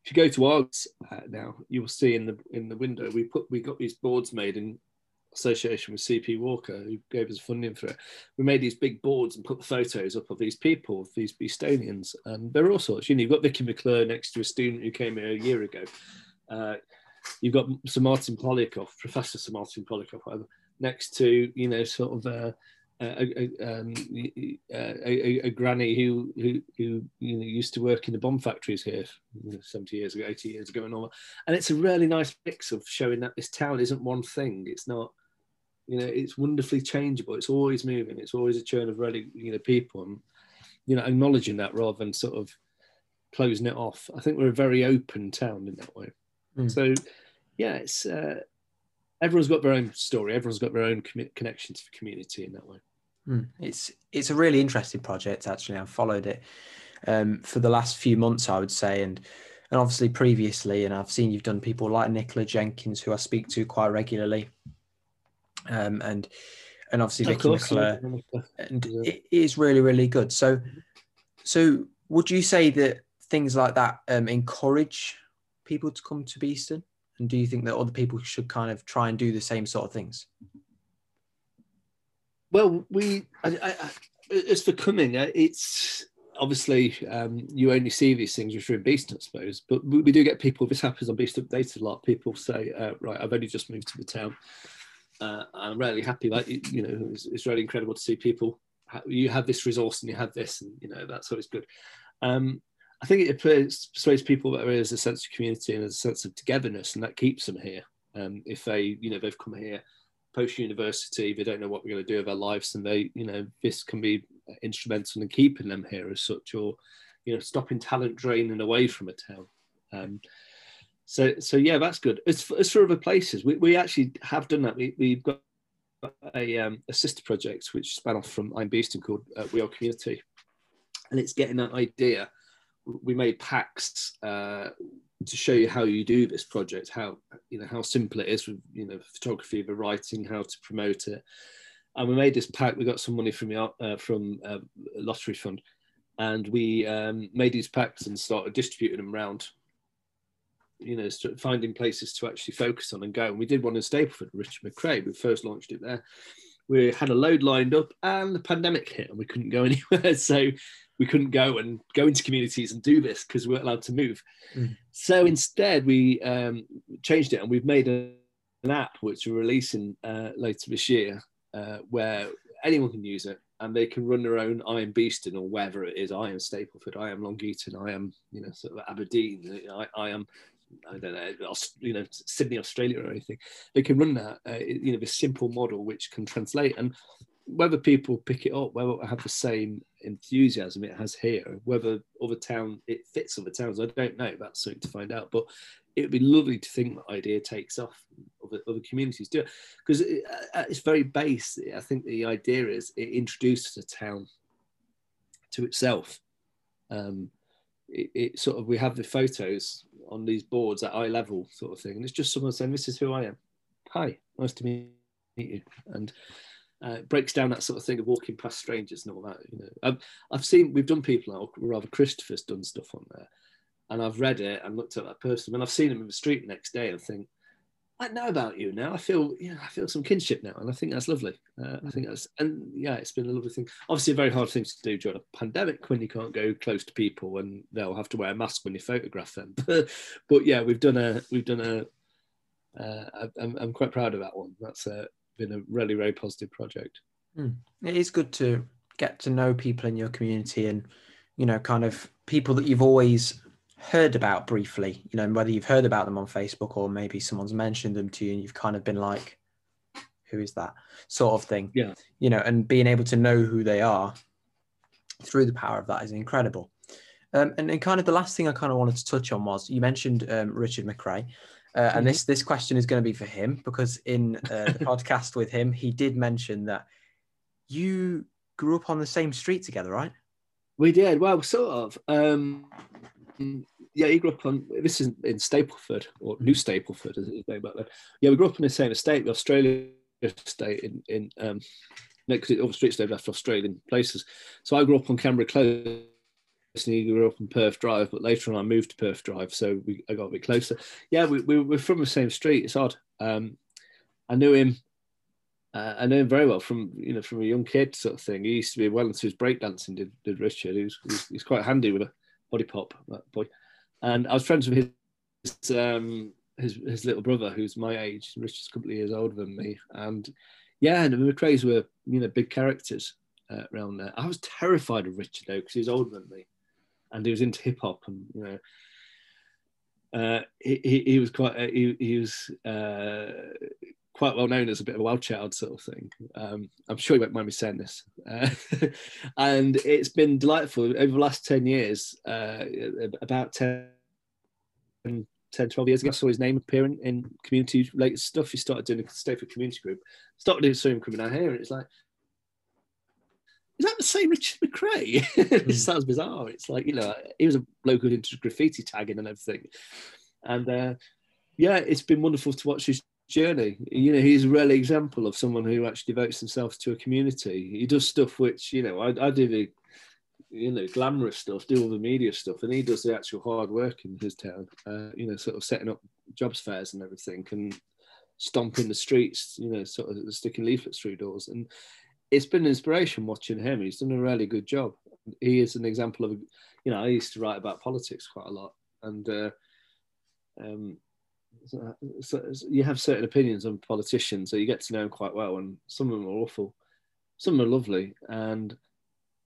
if you go to ours uh, now, you will see in the in the window we put we got these boards made in association with CP Walker, who gave us funding for it. We made these big boards and put the photos up of these people, of these Beestonians, and there are all sorts. You know, you've got Vicky McClure next to a student who came here a year ago. Uh, you've got Sir Martyn Poliakoff, Professor Sir Martyn Poliakoff, whatever, next to you know sort of uh, a, a, um, a, a, granny who, who who you know used to work in the bomb factories here 70 years ago 80 years ago and all that. and it's a really nice mix of showing that this town isn't one thing it's not you know it's wonderfully changeable. It's always moving. It's always a churn of really you know people and you know acknowledging that rather than sort of closing it off. I think we're a very open town in that way. Mm. so yeah it's uh, everyone's got their own story. Everyone's got their own com- connection to the community in that way. Mm. it's it's a really interesting project actually. I've followed it um, for the last few months i would say. And and obviously previously and i've seen you've done people like nicola jenkins who i speak to quite regularly um, and and obviously Vicky McClure, and yeah. it is really really good. So, so would you say that things like that um, encourage people to come to Beeston? And do you think that other people should kind of try and do the same sort of things? Well, we, I, I, as for coming, uh, it's obviously um, you only see these things if you're in Beeston, I suppose. But we, we do get people. This happens on Beeston Updated a lot. People say, uh, "Right, I've only just moved to the town uh, I'm really happy. Like you know, it's, it's, really incredible to see people. You have this resource and you have this, and you know that's always good. Um, I think it persuades people that there is a sense of community and a sense of togetherness, and that keeps them here. Um, if they, you know, they've come here post university, they don't know what we're going to do with their lives, and they, you know, this can be instrumental in keeping them here as such, or you know, stopping talent draining away from a town. Um, so so yeah, that's good. As for, as for other places, we, we actually have done that. We, we've got a, um, a sister project which span off from I'm Beeston called uh, We Are Community, and it's getting that idea. We made packs uh, to show you how you do this project, how you know how simple it is with you know photography, the writing, how to promote it. And we made this pack. We got some money from the uh, from uh, a lottery fund, and we um, made these packs and started distributing them around you know, finding places to actually focus on and go. And we did one in Stapleford, Richard McRae. We first launched it there. We had a load lined up, and the pandemic hit, and we couldn't go <laughs> anywhere. So we couldn't go and go into communities and do this because we weren't allowed to move. Mm. So instead, we um, changed it, and we've made a, an app which we're releasing uh, later this year, uh, where anyone can use it and they can run their own I am Beeston or wherever it is. I am Stapleford, I am Long Eaton, I am, you know, sort of Aberdeen, I, I am I don't know, you know, Sydney, Australia, or anything. They can run that, uh, you know, this simple model which can translate. And whether people pick it up, whether it have the same enthusiasm it has here, whether other town it fits other towns, I don't know. That's something to find out. But it would be lovely to think that idea takes off, other, other communities do it, because it, at its very base, I think the idea is it introduces a town to itself. Um, it, it, sort of we have the photos on these boards at eye level sort of thing and it's just someone saying this is who i am "Hi, nice to meet you," and uh, it breaks down that sort of thing of walking past strangers and all that. You know, I've, I've seen we've done people now, rather Christopher's done stuff on there, and I've read it and looked at that person, and I've seen him in the street the next day and think, I know about you now. I feel, yeah, I feel some kinship now, and I think that's lovely. Uh, I think that's, and yeah, it's been a lovely thing. Obviously, a very hard thing to do during a pandemic when you can't go close to people, and they'll have to wear a mask when you photograph them. <laughs> but yeah, we've done a, we've done a. Uh, I'm, I'm quite proud of that one. That's uh, been a really, really positive project. Mm. It is good to get to know people in your community, and you know, kind of people that you've always heard about briefly, you know, whether you've heard about them on Facebook or maybe someone's mentioned them to you and you've kind of been like, who is that sort of thing? Yeah. You know, and being able to know who they are through the power of that is incredible. Um, and, and kind of the last thing I kind of wanted to touch on was you mentioned um, Richard McRae. Uh, and mm-hmm. this this question is going to be for him because in uh, the <laughs> podcast with him, he did mention that you grew up on the same street together, right? We did. Well, sort of. Um, yeah, he grew up on this is in Stapleford or New Stapleford as back then. Yeah, we grew up in the same estate, the Australian estate in in um, next to all the streets named after Australian places. So I grew up on Canberra Close. And he grew up on Perth Drive, but later on I moved to Perth Drive, so we, I got a bit closer. Yeah, we, we we're from the same street. It's odd. Um, I knew him. Uh, I know him very well from you know from a young kid sort of thing. He used to be well into his breakdancing. Did did Richard? He was, he's, he's quite handy with a body pop that boy and I was friends with his um, his, his little brother, who's my age. Richard's a couple of years older than me, and yeah, and the McRaes were you know big characters uh, around there. I was terrified of Richard though because he was older than me, and he was into hip hop, and you know. Uh, he, he, he was quite uh, he, he was uh, quite well known as a bit of a wild child sort of thing. Um, I'm sure you won't mind me saying this. Uh, <laughs> and it's been delightful over the last 10 years, uh, about 10, 10, 12 years ago, I saw his name appearing in community related stuff. He started doing a Stapleford community group, started doing some coming out here, and it's like, is that the same Richard McRae? <laughs> it mm. sounds bizarre. It's like, you know, he was a bloke who into graffiti tagging and everything. And uh, yeah, it's been wonderful to watch his journey. You know, he's a real example of someone who actually devotes themselves to a community. He does stuff which, you know, I, I do the, you know, glamorous stuff, do all the media stuff, and he does the actual hard work in his town. Uh, you know, sort of setting up jobs fairs and everything, and stomping the streets. You know, sort of sticking leaflets through doors, and it's been an inspiration watching him. He's done a really good job. He is an example of, you know, I used to write about politics quite a lot, and uh, um, so, so you have certain opinions on politicians, so you get to know them quite well, and some of them are awful, some are lovely, and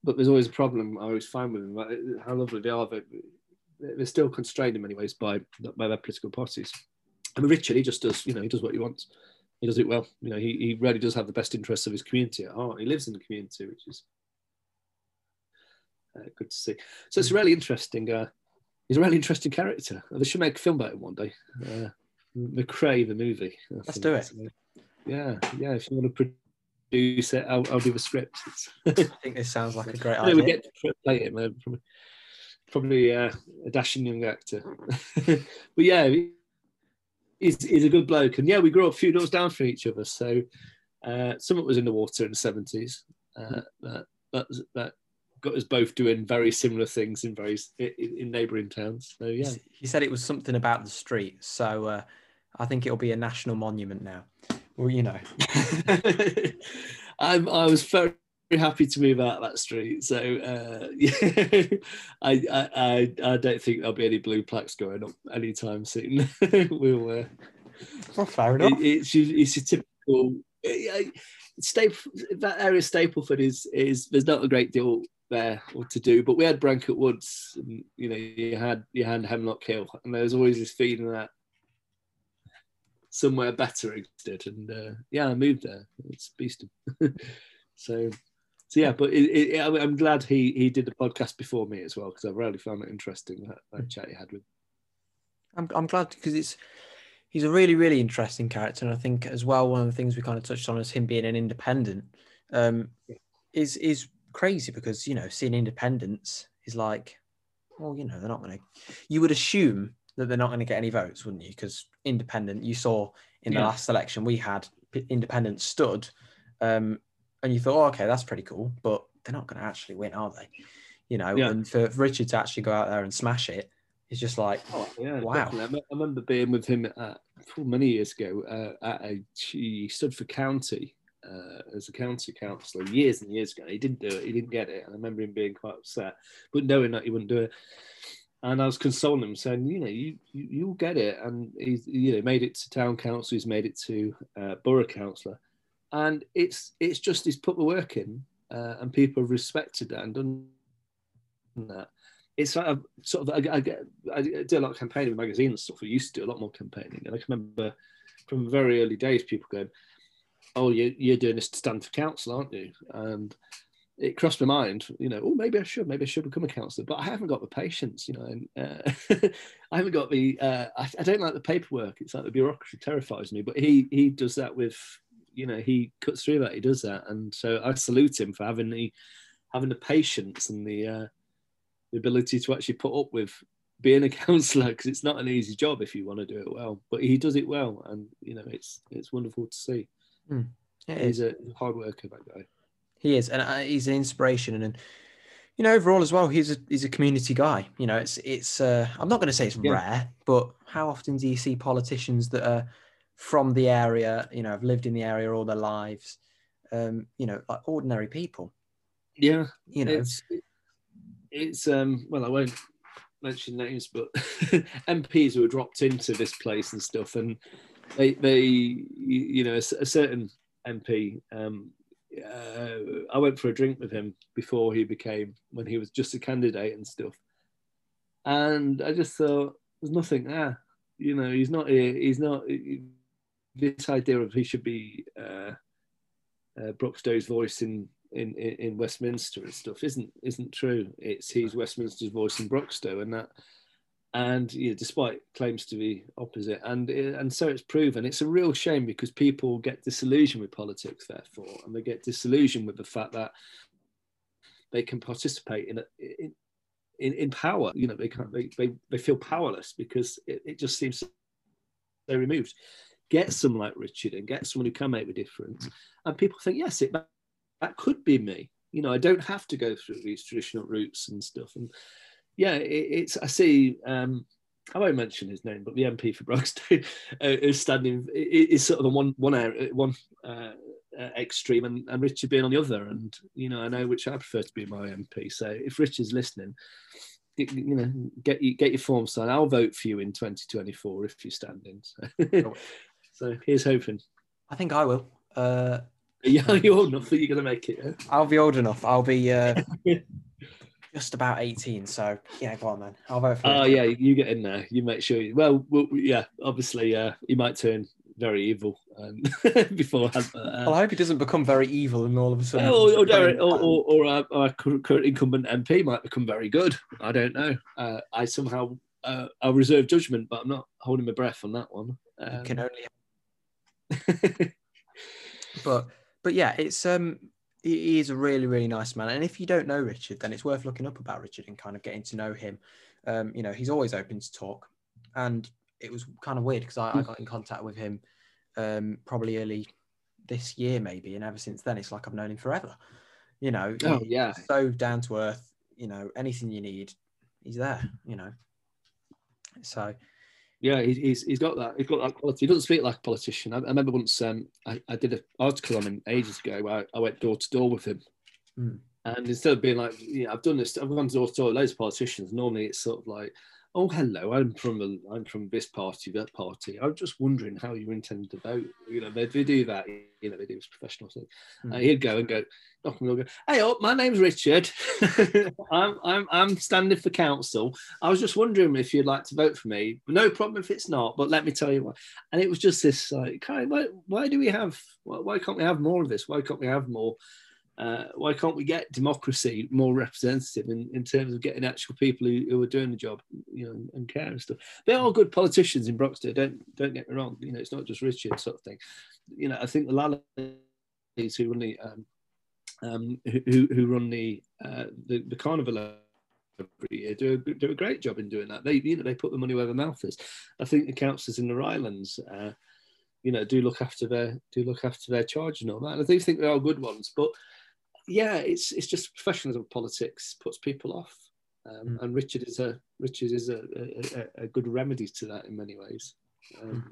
but there's always a problem. I always find with them how lovely they are. but they're still constrained in many ways by by their political parties. I mean, Richard, he just does, you know, he does what he wants. He does it well. You know, he, he really does have the best interests of his community at heart. He lives in the community, which is uh, good to see. So it's really interesting. Uh, he's a really interesting character. They should make a film about him one day. Uh, McRae, the movie. Let's do it. Yeah, yeah. If you want to produce it, I'll, I'll do the script. I <laughs> think this sounds like a great idea. We get to play it, man. Probably, probably uh, a dashing young actor. <laughs> but yeah, he's, he's a good bloke. And yeah, we grew up a few doors down from each other. So uh, someone was in the water in the 70s. Uh, that, that, that got us both doing very similar things in very in, in neighbouring towns. So yeah, he said it was something about the street. So uh, I think it'll be a national monument now. Well, you know, <laughs> I'm, I was very happy to move out that street. So uh, yeah, <laughs> I, I I I don't think there'll be any blue plaques going up anytime soon. <laughs> we'll. Uh, well, fair enough. It, it's it's a typical. Staple, that area Stapleford is is there's not a great deal there what to do. But we had Bramcote Woods, and you know, you had you had Hemlock Hill, and there was always this feeling that somewhere better existed. And uh, yeah, I moved there. It's Beeston. <laughs> so, so yeah, but it, it, I'm glad he he did the podcast before me as well because I really found it interesting that, that chat he had with. I'm I'm glad because it's he's a really really interesting character, and I think as well one of the things we kind of touched on is him being an independent. Um, is is crazy because you know seeing independents is like well you know they're not going to you would assume that they're not going to get any votes, wouldn't you? Because independent, you saw in the Yeah. last election we had independent stood, um, and you thought, oh, okay, that's pretty cool, but they're not going to actually win, are they? You know, Yeah. and for, Richard to actually go out there and smash it, it's just like, Oh yeah, Wow. definitely. I remember being with him at, oh, many years ago. Uh, at a, he stood for county uh, as a county councillor years and years ago. He didn't do it. He didn't get it. And I remember him being quite upset, but knowing that he wouldn't do it. And I was consoling him, saying, you know, you, you you'll get it. And he's you know made it to town council. He's made it to uh, borough councillor, and it's it's just he's put the work in, uh, and people have respected that and done that it's like a, sort of I, I get I do a lot of campaigning with magazines and stuff. We used to do a lot more campaigning, and I can remember from very early days people going, "Oh, you, you're doing this to stand for council, aren't you?" And it crossed my mind, you know, oh, maybe I should, maybe I should become a councillor, but I haven't got the patience, you know, and uh, <laughs> I haven't got the, uh, I, I don't like the paperwork. It's like the bureaucracy terrifies me, but he he does that with, you know, he cuts through that, he does that, and so I salute him for having the having the patience and the uh, the ability to actually put up with being a <laughs> counsellor because it's not an easy job if you want to do it well. But he does it well, and you know it's it's wonderful to see. It He's is. a hard worker, that guy. He is, and uh, he's an inspiration, and, and you know, overall as well, he's a he's a community guy. You know, it's it's. Uh, I'm not going to say it's Yeah. rare, but how often do you see politicians that are from the area? You know, have lived in the area all their lives. Um, you know, like ordinary people. Yeah, You know, it's it's um well I won't mention names, but <laughs> MPs who were dropped into this place and stuff, and they they you know a certain MP. Um, uh, I went for a drink with him before he became when he was just a candidate and stuff, and I just thought there's nothing there. You know, he's not here. He's not. This idea of he should be uh, uh, voice in in, in, in Westminster and stuff isn't isn't true. It's he's Westminster's voice in Broxtowe, and that and you know, despite claims to be opposite, and eh, and so it's proven. It's a real shame because people get disillusioned with politics, therefore, and they get disillusioned with the fact that they can participate in a, in, in in power. You know, they can't. They they, they feel powerless because it, it just seems so removed. Get someone like Richard and get someone who can make the difference, and people think, yes, it that could be me. You know, I don't have to go through these traditional routes and stuff. And yeah, it, it's I see. Um, I won't mention his name, but the MP for Broxtowe <laughs> uh, is standing is sort of the one one area, one uh, uh, extreme, and, and Richard being on the other. And you know, I know which I prefer to be my MP. So if Richard's listening, you know, get you get your form signed. I'll vote for you in 2024 if you're standing. So, <laughs> so here's hoping. I think I will. Uh, <laughs> Yeah, you're old enough that you're going to make it. Yeah? I'll be old enough. I'll be uh, just about 18. So yeah, go on then. I'll vote for. Oh yeah, you get in there. You make sure. You, well, well, yeah. Obviously, uh, he might turn very evil um, <laughs> before. Uh, Well, I hope he doesn't become very evil and all of a sudden. or, or, or, or, or our, our current incumbent MP might become very good. I don't know. Uh, I somehow uh, I'll reserve judgment, but I'm not holding my breath on that one. You Um, can only <laughs> but but yeah, it's um he, is a really really nice man, and if you don't know Richard, then it's worth looking up about Richard and kind of getting to know him. Um, you know, he's always open to talk, and it was kind of weird because I, I got in contact with him um probably early this year maybe, and ever since then it's like I've known him forever. You know, Oh, yeah. so down to earth. You know, anything you need, he's there. You know, so Yeah, he- he's he's got that. He's got that quality. He doesn't speak like a politician. I, I remember once um, I, I did an article on him ages ago. Where I, I went door to door with him, Hmm. and instead of being like, know, I've done this. I've gone door to door with loads of politicians. Normally, it's sort of like, oh, hello, I'm from a, I'm from this party, that party. I'm just wondering how you intend to vote. You know, they, they do that. You know, they do this professional thing. Hmm. Uh, he'd go and go, knock door, go, hey up, my name's Richard. <laughs> I'm I'm I'm standing for council. I was just wondering if you'd like to vote for me. No problem if it's not, but let me tell you why. And it was just this like, why, why do we have? Why, why can't we have more of this? Why can't we have more? Uh, why can't we get democracy more representative in, in terms of getting actual people who, who are doing the job, you know, and, and care and stuff? They are good politicians in Broxtowe. Don't don't get me wrong. You know, it's not just Richard sort of thing. You know, I think the Lallies who run the um, um, who, who who run the, uh, the the carnival every year do a, do a great job in doing that. They you know they put the money where their mouth is. I think the councillors in the islands, uh, you know, do look after their do look after their charge and all that. And I do think they are good ones, but yeah, it's it's just professionalism of politics puts people off. Um, Mm. And Richard is a Richard is a, a, a- good remedy to that in many ways. Um,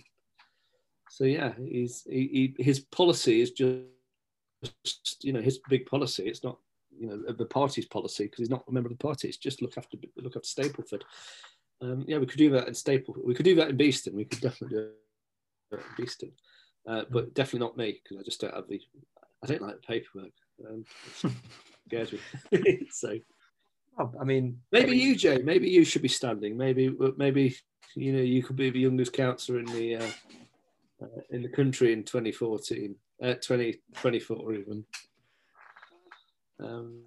so yeah, he's he, he, his policy is just you know his big policy. It's not you know the party's policy because he's not a member of the party. It's just look after look after Stapleford. Um, yeah, we could do that in Staple. We could do that in Beeston. We could definitely do that in Beeston, uh, but definitely not me because I just don't have the. I don't like the paperwork. Um, scares me. <laughs> <laughs> so I mean, maybe you, Jay. Maybe you should be standing. Maybe maybe you know you could be the youngest councillor in the uh, uh, in the country in 2014, uh, 2024 even. Um,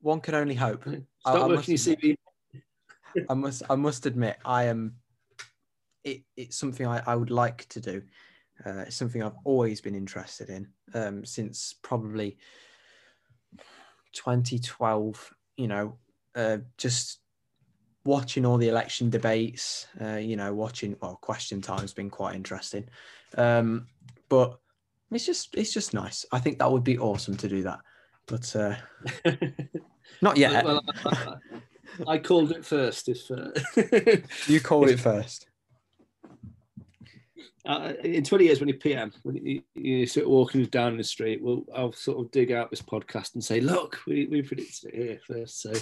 one can only hope. start I- I working your must CV. <laughs> I must I must admit I am it, it's something I, I would like to do. Uh, it's something I've always been interested in um, since probably 2012. You know, uh, just watching all the election debates. Uh, you know, watching well, question time has been quite interesting. Um, but it's just it's just nice. I think that would be awesome to do that, but uh, <laughs> not yet. Well, I, I- I called it first. If uh, you called <laughs> it first. Uh, in 20 years when you PM, when you, you sort of walking down the street, well, I'll sort of dig out this podcast and say, look, we, we predicted it here first. So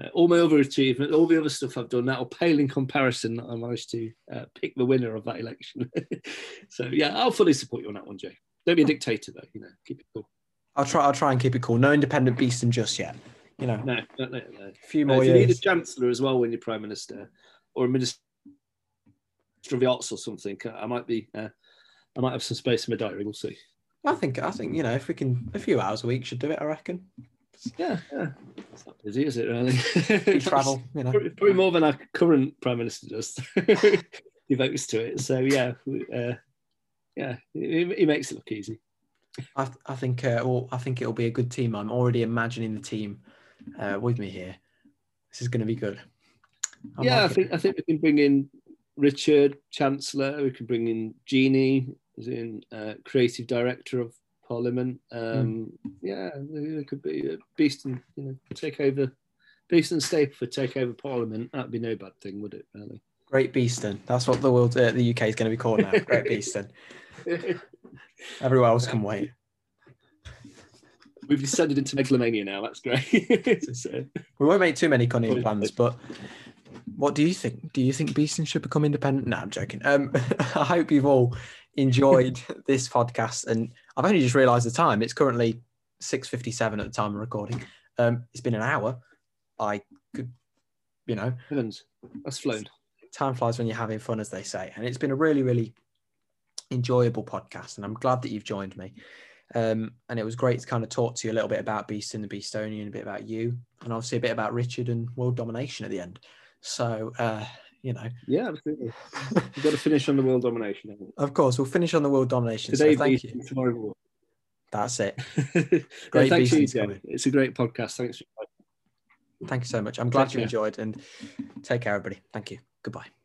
uh, all my other achievements, all the other stuff I've done, that'll pale in comparison that I managed to uh, pick the winner of that election. <laughs> so yeah, I'll fully support you on that one, Jay. Don't be a dictator though, you know, keep it cool. I'll try. I'll try and keep it cool. No independent Beeston just yet. You know, No, no, no, no. a few No, more if you need a chancellor as well when you're prime minister, or a minister arts or something, I might be. Uh, I might have some space in my diary. We'll see. I think. I think you know, if we can, a few hours a week should do it. I reckon. Yeah, yeah. It's not busy, is it? Really? <laughs> Travel. You know. Probably probably more than our current prime minister does. <laughs> Devotes to it. So yeah, we- uh, yeah, he, he makes it look easy. I, I think. Uh, well, I think it'll be a good team. I'm already imagining the team uh, with me here. This is going to be good. I yeah, I like it. think I think we can bring in Richard Chancellor. We can bring in Jeannie, as in uh, creative director of Parliament. Um, Yeah, there could be a Beeston. You know, take over Beeston Stapleford, take over Parliament. That'd be no bad thing, would it? Really? Great Beeston. That's what the world, uh, the UK is going to be called now. Great Beeston. <laughs> Everywhere else can wait. We've descended into megalomania now. That's great. <laughs> so, We won't make too many Probably. plans, but what do you think? Do you think Beeston should become independent? No, I'm joking. Um, <laughs> I hope you've all enjoyed <laughs> this podcast, and I've only just realised the time. It's currently six fifty-seven at the time of recording. Um, it's been an hour. I could, you know, heavens, that's flown. time flies when you're having fun, as they say, and it's been a really, really enjoyable podcast, and I'm glad that you've joined me. Um, and it was great to kind of talk to you a little bit about Beast and the Beestonian, a bit about you, and obviously a bit about Richard and world domination at the end. So, uh, you know, Yeah, absolutely. We've got to finish on the world domination. of course, we'll finish on the world domination. Today, so thank you. tomorrow, war. That's it. <laughs> yeah, Great thanks you, coming. It's a great podcast. Thanks. Thank you so much. I'm glad Take you care. enjoyed, and take care, everybody. Thank you. Goodbye.